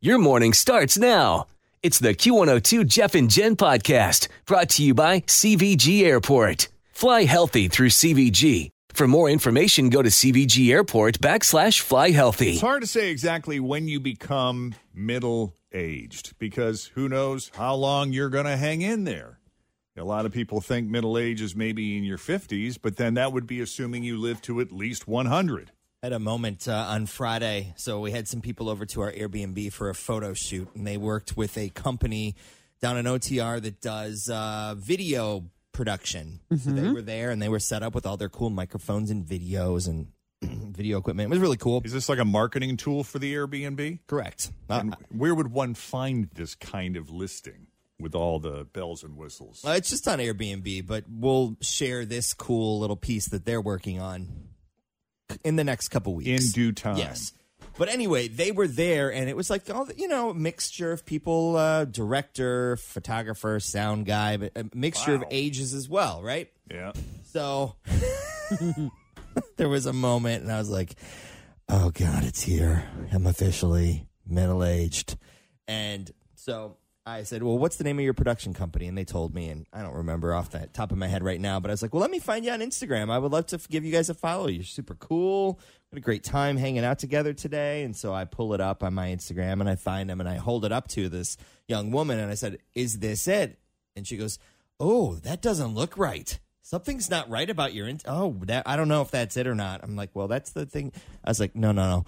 Your morning starts now. It's the Q102 Jeff and Jen podcast brought to you by CVG Airport. Fly healthy through CVG. For more information, go to CVG Airport backslash fly healthy. It's hard to say exactly when you become middle aged because who knows how long you're going to hang in there. A lot of people think middle age is maybe in your 50s, but then that would be assuming you live to at least 100. Had a moment uh, on Friday. So we had some people over to our Airbnb for a photo shoot, and they worked with a company down in OTR that does uh, video production. So they were there and they were set up with all their cool microphones and videos and video equipment. It was really cool. Is this like a marketing tool for the Airbnb? Correct. Uh, And where would one find this kind of listing with all the bells and whistles? uh, it's just on Airbnb, but we'll share this cool little piece that they're working on in the next couple weeks. In due time. Yes. But anyway, they were there, and it was like all the- you know, a mixture of people, uh, director, photographer, sound guy, but a mixture of ages as well, right? Yeah. So there was a moment, and I was like, "Oh God, it's here! I'm officially middle aged." And so I said, "Well, what's the name of your production company?" And they told me, and I don't remember off the top of my head right now. But I was like, "Well, let me find you on Instagram. I would love to give you guys a follow. You're super cool. Had a great time hanging out together today." And so I pull it up on my Instagram, and I find them, and I hold it up to this young woman, and I said, "Is this it?" And she goes, "Oh, that doesn't look right." Something's not right about your. In- oh, that I don't know if that's it or not. I'm like, well, that's the thing. I was like, no, no, no.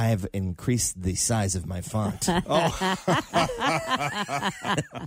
I have increased the size of my font. Oh.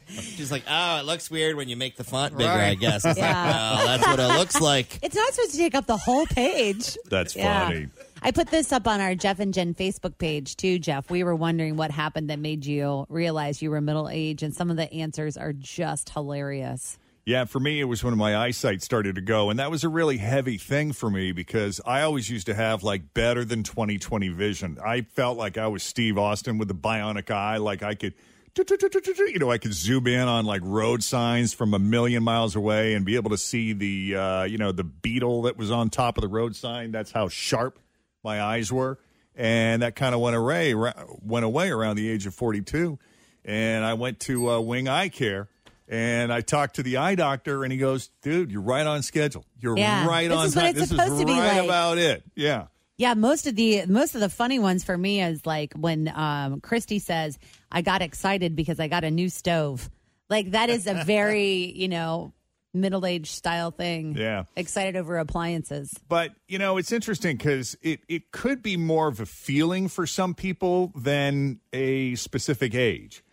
She's like, oh, it looks weird when you make the font bigger. I guess. I was Yeah. like, well, that's what it looks like. It's not supposed to take up the whole page. That's Yeah. funny. I put this up on our Jeff and Jen Facebook page too, Jeff. We were wondering what happened that made you realize you were middle age, and some of the answers are just hilarious. Yeah, for me, it was when my eyesight started to go. And that was a really heavy thing for me because I always used to have like better than 2020 vision. I felt like I was Steve Austin with the bionic eye. Like I could, you know, I could zoom in on like road signs from a million miles away and be able to see the, uh, you know, the beetle that was on top of the road sign. That's how sharp my eyes were. And that kind of went away, went away around the age of 42. And I went to uh, Wing Eye Care. And I talked to the eye doctor, and he goes, "Dude, you're right on schedule. You're Yeah, right this on is what time. it's this supposed is to be right like." about it. Yeah, Yeah, most of the most of the funny ones for me is like when um, Christy says, "I got excited because I got a new stove." Like that is a very you know middle aged style thing. Yeah. excited over appliances. but you know, it's interesting because it it could be more of a feeling for some people than a specific age,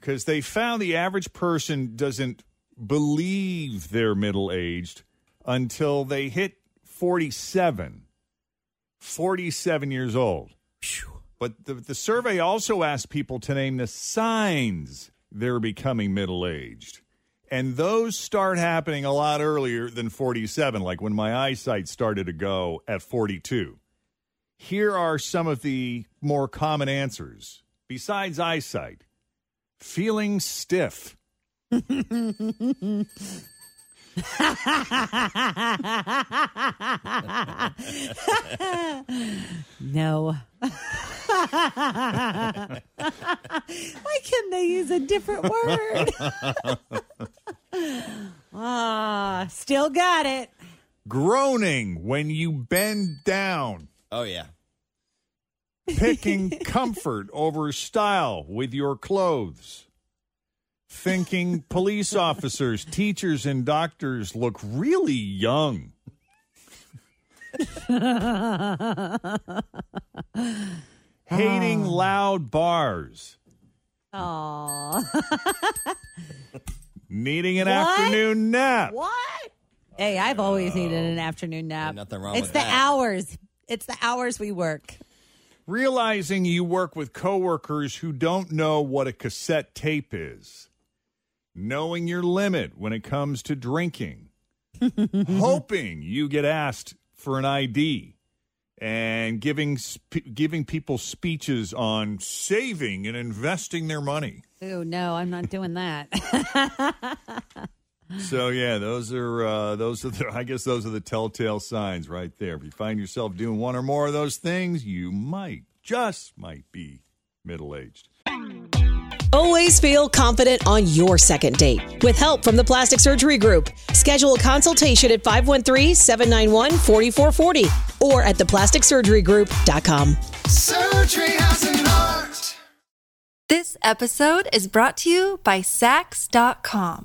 because they found the average person doesn't believe they're middle aged until they hit 47. 47 years old. But the, the survey also asked people to name the signs they're becoming middle aged. And those start happening a lot earlier than 47, like when my eyesight started to go at 42. Here are some of the more common answers. Besides eyesight, feeling stiff. No. Why couldn't they use a different word? ah, still got it. Groaning when you bend down. Oh yeah. Picking comfort over style with your clothes. thinking police officers, teachers, and doctors look really young. Hating ah. loud bars. Aww. Needing an What? afternoon nap. what? Hey, I've always needed an afternoon nap. Ain't nothing wrong it's with the that. hours. It's the hours we work. Realizing you work with coworkers who don't know what a cassette tape is. Knowing your limit when it comes to drinking. Hoping you get asked for an ID. And giving sp- giving people speeches on saving and investing their money. Oh no, I'm not doing that. So yeah, those are uh, those are the, I guess those are the telltale signs right there. If you find yourself doing one or more of those things, you might just might be middle aged. Always feel confident on your second date. With help from the Plastic Surgery Group, schedule a consultation at 513-791-4440 or at theplasticsurgerygroup.com. Surgery has an art. This episode is brought to you by Saks.com.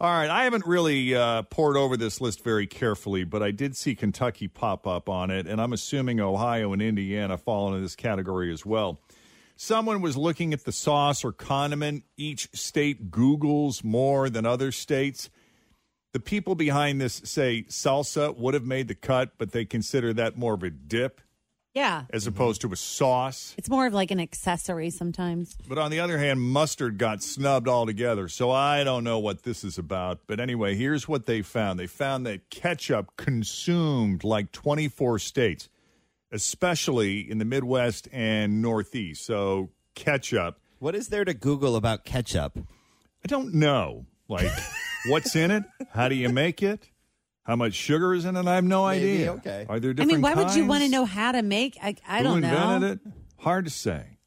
All right, I haven't really uh, poured over this list very carefully, but I did see Kentucky pop up on it, and I'm assuming Ohio and Indiana fall into this category as well. Someone was looking at the sauce or condiment each state Googles more than other states. The people behind this say salsa would have made the cut, but they consider that more of a dip yeah. as opposed to a sauce. It's more of like an accessory sometimes. But on the other hand, mustard got snubbed altogether. So I don't know what this is about. But anyway, here's what they found. They found that ketchup consumed like 24 states, especially in the Midwest and Northeast. So ketchup, What is there to Google about ketchup? I don't know. Like, what's in it? How do you make it? How much sugar is in it? I have no Maybe, idea. okay. Are there different? I mean, why would you want to know how to make? I, I Who don't know. Who invented it? Hard to say.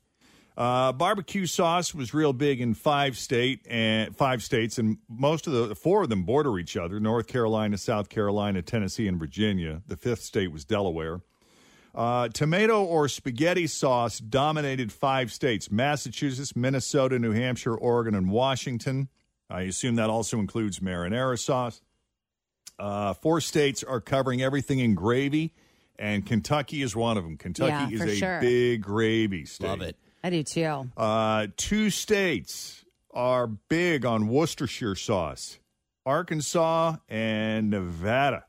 Uh, barbecue sauce was real big in five state and five states, and most of the four of them border each other: North Carolina, South Carolina, Tennessee, and Virginia. The fifth state was Delaware. Uh, tomato or spaghetti sauce dominated five states: Massachusetts, Minnesota, New Hampshire, Oregon, and Washington. I assume that also includes marinara sauce. Uh, four states are covering everything in gravy, and Kentucky is one of them. Kentucky Yeah, is a sure. big gravy state. Love it. I do too. Uh, two states are big on Worcestershire sauce Arkansas and Nevada.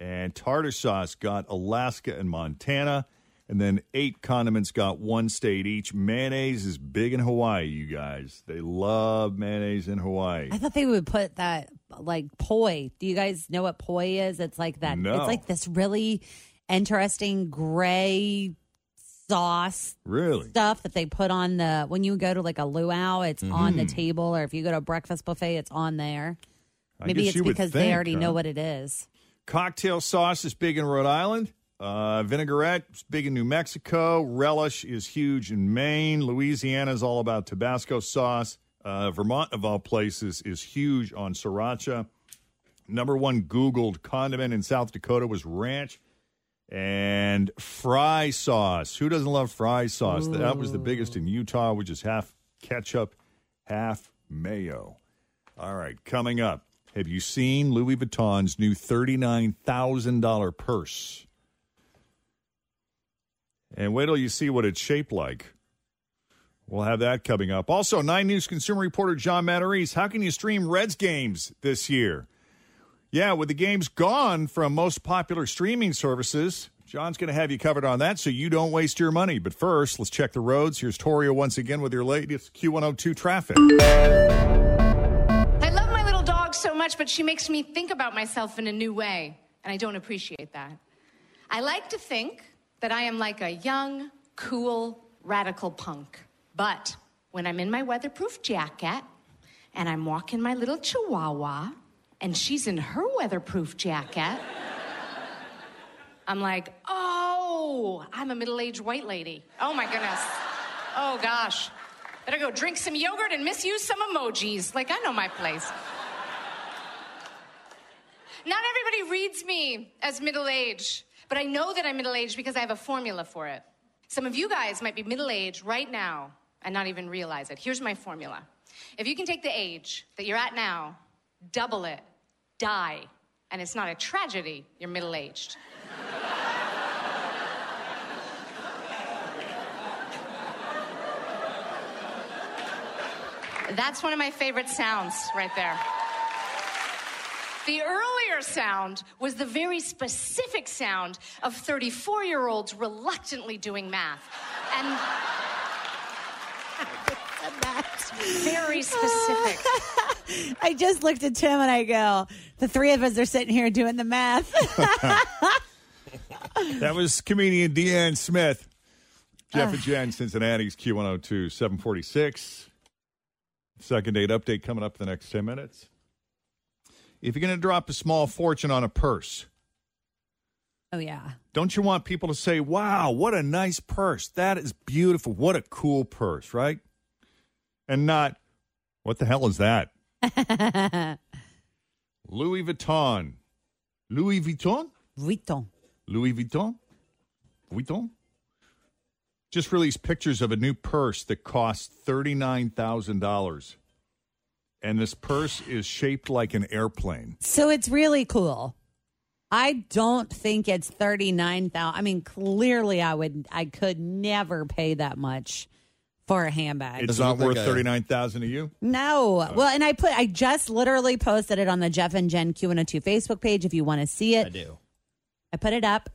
And tartar sauce got Alaska and Montana. And then eight condiments got one state each. Mayonnaise is big in Hawaii, you guys. They love mayonnaise in Hawaii. I thought they would put that like poi. Do you guys know what poi is? It's like that. No. It's like this really interesting gray sauce Really? stuff that they put on the when you go to like a luau. It's on Mm-hmm. the table, or if you go to a breakfast buffet, it's on there. I Maybe it's because they already huh? know what it is. Cocktail sauce is big in Rhode Island. Uh, vinaigrette is big in New Mexico. Relish is huge in Maine. Louisiana is all about Tabasco sauce. Uh, Vermont, of all places, is huge on sriracha. Number one Googled condiment in South Dakota was ranch and fry sauce. Who doesn't love fry sauce? That was the biggest in Utah, which is half ketchup, half mayo. All right, coming up. Have you seen Louis Vuitton's new $39,000 purse? And wait till you see what it's shaped like. We'll have that coming up. Also, Nine News consumer reporter John Matarese. How can you stream Reds games this year? Yeah, with the games gone from most popular streaming services, John's going to have you covered on that so you don't waste your money. But first, let's check the roads. Here's Toria once again with your latest Q102 traffic. I love my little dog so much, but she makes me think about myself in a new way, and I don't appreciate that. I like to think that I am like a young, cool, radical punk. But when I'm in my weatherproof jacket and I'm walking my little chihuahua and she's in her weatherproof jacket, I'm like, oh, I'm a middle aged white lady. Oh my goodness. Oh gosh. Better go drink some yogurt and misuse some emojis. Like, I know my place. Not everybody reads me as middle aged, but I know that I'm middle aged because I have a formula for it. Some of you guys might be middle aged right now and not even realize it. Here's my formula if you can take the age that you're at now, double it, die, and it's not a tragedy, you're middle aged. That's one of my favorite sounds right there. The earlier sound was the very specific sound of 34 year olds reluctantly doing math. And very specific. I just looked at Tim and I go, the three of us are sitting here doing the math. That was comedian DeAnne Smith. Jeff and Jen, Cincinnati's Q102, 746. Second date update coming up in the next 10 minutes. If you're going to drop a small fortune on a purse, oh, yeah. don't you want people to say, wow, what a nice purse? That is beautiful. What a cool purse, right? And not, what the hell is that? Louis Vuitton. Louis Vuitton? Vuitton. Louis Vuitton? Vuitton? Just released pictures of a new purse that costs $39,000. And this purse is shaped like an airplane. So it's really cool. I don't think it's 39,000. I mean, clearly I would I could never pay that much for a handbag. It's not look like worth 39000 to you? no. Well, and I put I just literally posted it on the Jeff and Jen Q102 Facebook page if you want to see it. I do. I put it up.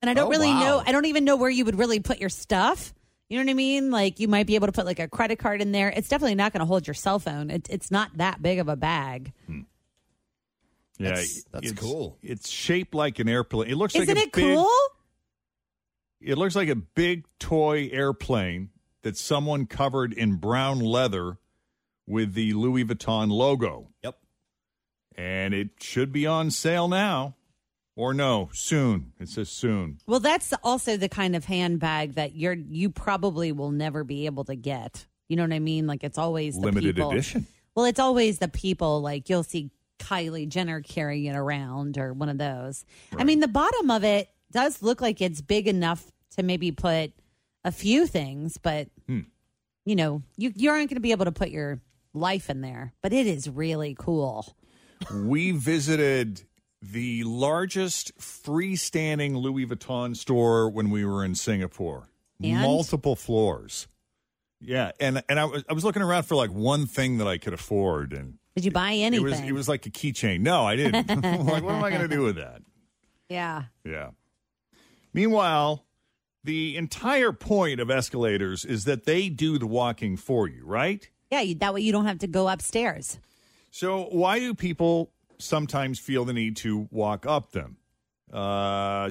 And I don't Oh, really wow. know I don't even know where you would really put your stuff. You know what I mean? Like you might be able to put like a credit card in there. It's definitely not going to hold your cell phone. It, it's not that big of a bag. Hmm. Yeah, That's- that's it's- cool. It's shaped like an airplane. It looks Isn't like a it big, cool? It looks like a big toy airplane that someone covered in brown leather with the Louis Vuitton logo. Yep. And it should be on sale now. Or no, soon. It says soon. Well, that's also the kind of handbag that you're you probably will never be able to get. You know what I mean? Like it's always the Limited people- edition. Well, it's always the people like you'll see Kylie Jenner carrying it around or one of those. I mean, the bottom of it does look like it's big enough to maybe put a few things, but Hmm. you know, you you aren't going to be able to put your life in there. But it is really cool. we visited the largest freestanding Louis Vuitton store when we were in Singapore. And? Multiple floors. Yeah, and and I was I was looking around for like one thing that I could afford, and Did you buy it was it was like a keychain. No, I didn't. like, what am I going to do with that? yeah. Yeah. Meanwhile, the entire point of escalators is that they do the walking for you, right? Yeah, you, that way you don't have to go upstairs. So why do people sometimes feel the need to walk up them? Uh,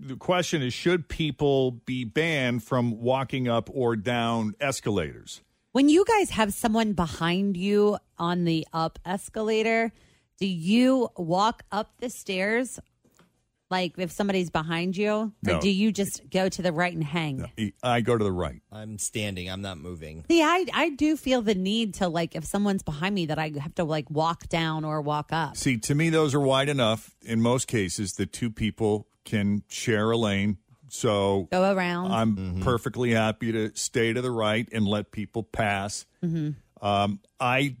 the question is, should people be banned from walking up or down escalators? When you guys have someone behind you on the up escalator, do you walk up the stairs? Like if somebody's behind you? Or No. do you just go to the right and hang? I go to the right. I'm standing. I'm not moving. See, I I do feel the need to like if someone's behind me that I have to like walk down or walk up. See, to me, those are wide enough in most cases that two people can share a lane. So Go around. I'm perfectly happy to stay to the right and let people pass. Um, I,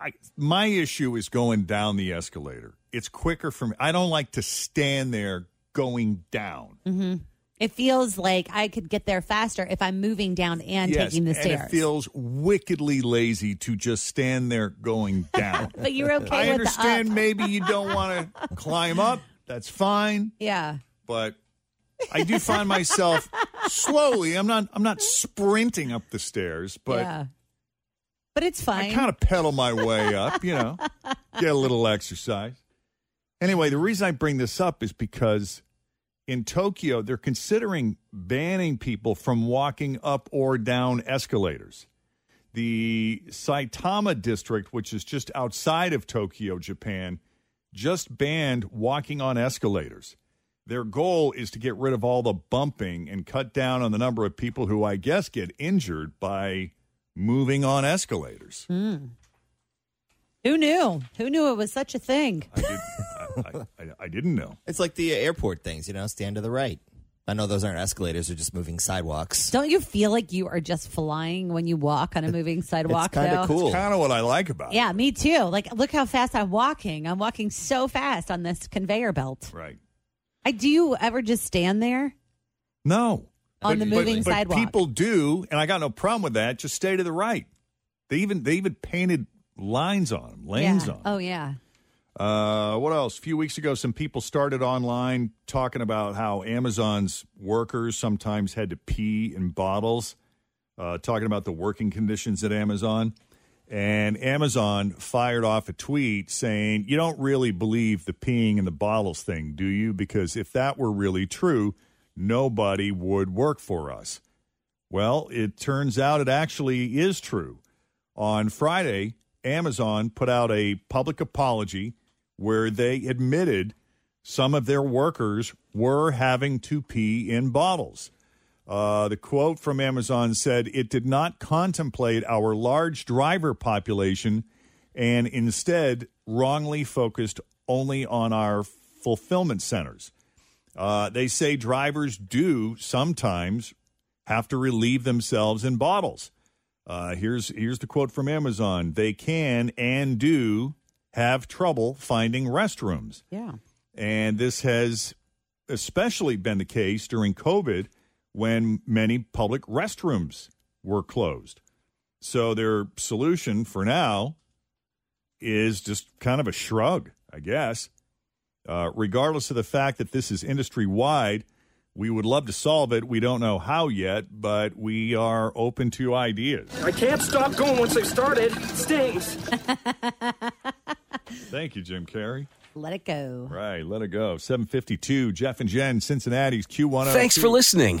I, my issue is going down the escalator. It's quicker for me. I don't like to stand there going down. Mm-hmm. it feels like I could get there faster if I'm moving down and Yes, taking the and stairs. it feels wickedly lazy to just stand there going down. but you're okay I with understand maybe you don't want to climb up. That's fine. Yeah. but I do find myself slowly. I'm not. I'm not sprinting up the stairs, but yeah. But it's fine. I kind of pedal my way up. You know, get a little exercise. Anyway, the reason I bring this up is because in Tokyo they're considering banning people from walking up or down escalators. The Saitama district, which is just outside of Tokyo, Japan, just banned walking on escalators. Their goal is to get rid of all the bumping and cut down on the number of people who I guess get injured by moving on escalators. Hmm. Who knew? Who knew it was such a thing? I, did, I, I, I didn't know. It's like the uh, airport things, you know, stand to the right. I know those aren't escalators; they're just moving sidewalks. Don't you feel like you are just flying when you walk on a moving sidewalk? It's kinda though? cool. Kind of what I like about it. Yeah, me too. Like, look how fast I'm walking. I'm walking so fast on this conveyor belt. Right. I do you ever just stand there? No. On the moving but sidewalk. People do, and I got no problem with that. Just stay to the right. They even they even painted lines on them, lanes yeah. on 'em. Oh yeah. Uh, what else? A few weeks ago, some people started online talking about how Amazon's workers sometimes had to pee in bottles, uh, talking about the working conditions at Amazon. And Amazon fired off a tweet saying, You don't really believe the peeing in the bottles thing, do you? Because if that were really true, nobody would work for us. Well, it turns out it actually is true. On Friday, Amazon put out a public apology where they admitted some of their workers were having to pee in bottles. Uh, the quote from Amazon said it did not contemplate our large driver population and instead wrongly focused only on our fulfillment centers. Uh, they say drivers do sometimes have to relieve themselves in bottles. Uh, here's here's the quote from Amazon: They can and do have trouble finding restrooms, Yeah. and this has especially been the case during COVID when many public restrooms were closed. So their solution for now is just kind of a shrug, I guess. Uh, regardless of the fact that this is industry wide, we would love to solve it. We don't know how yet, but we are open to ideas. I can't stop going once I've started. It stings. Thank you, Jim Carrey. Let it go. Right, let it go. 752, Jeff and Jen, Cincinnati's Q102. Thanks for listening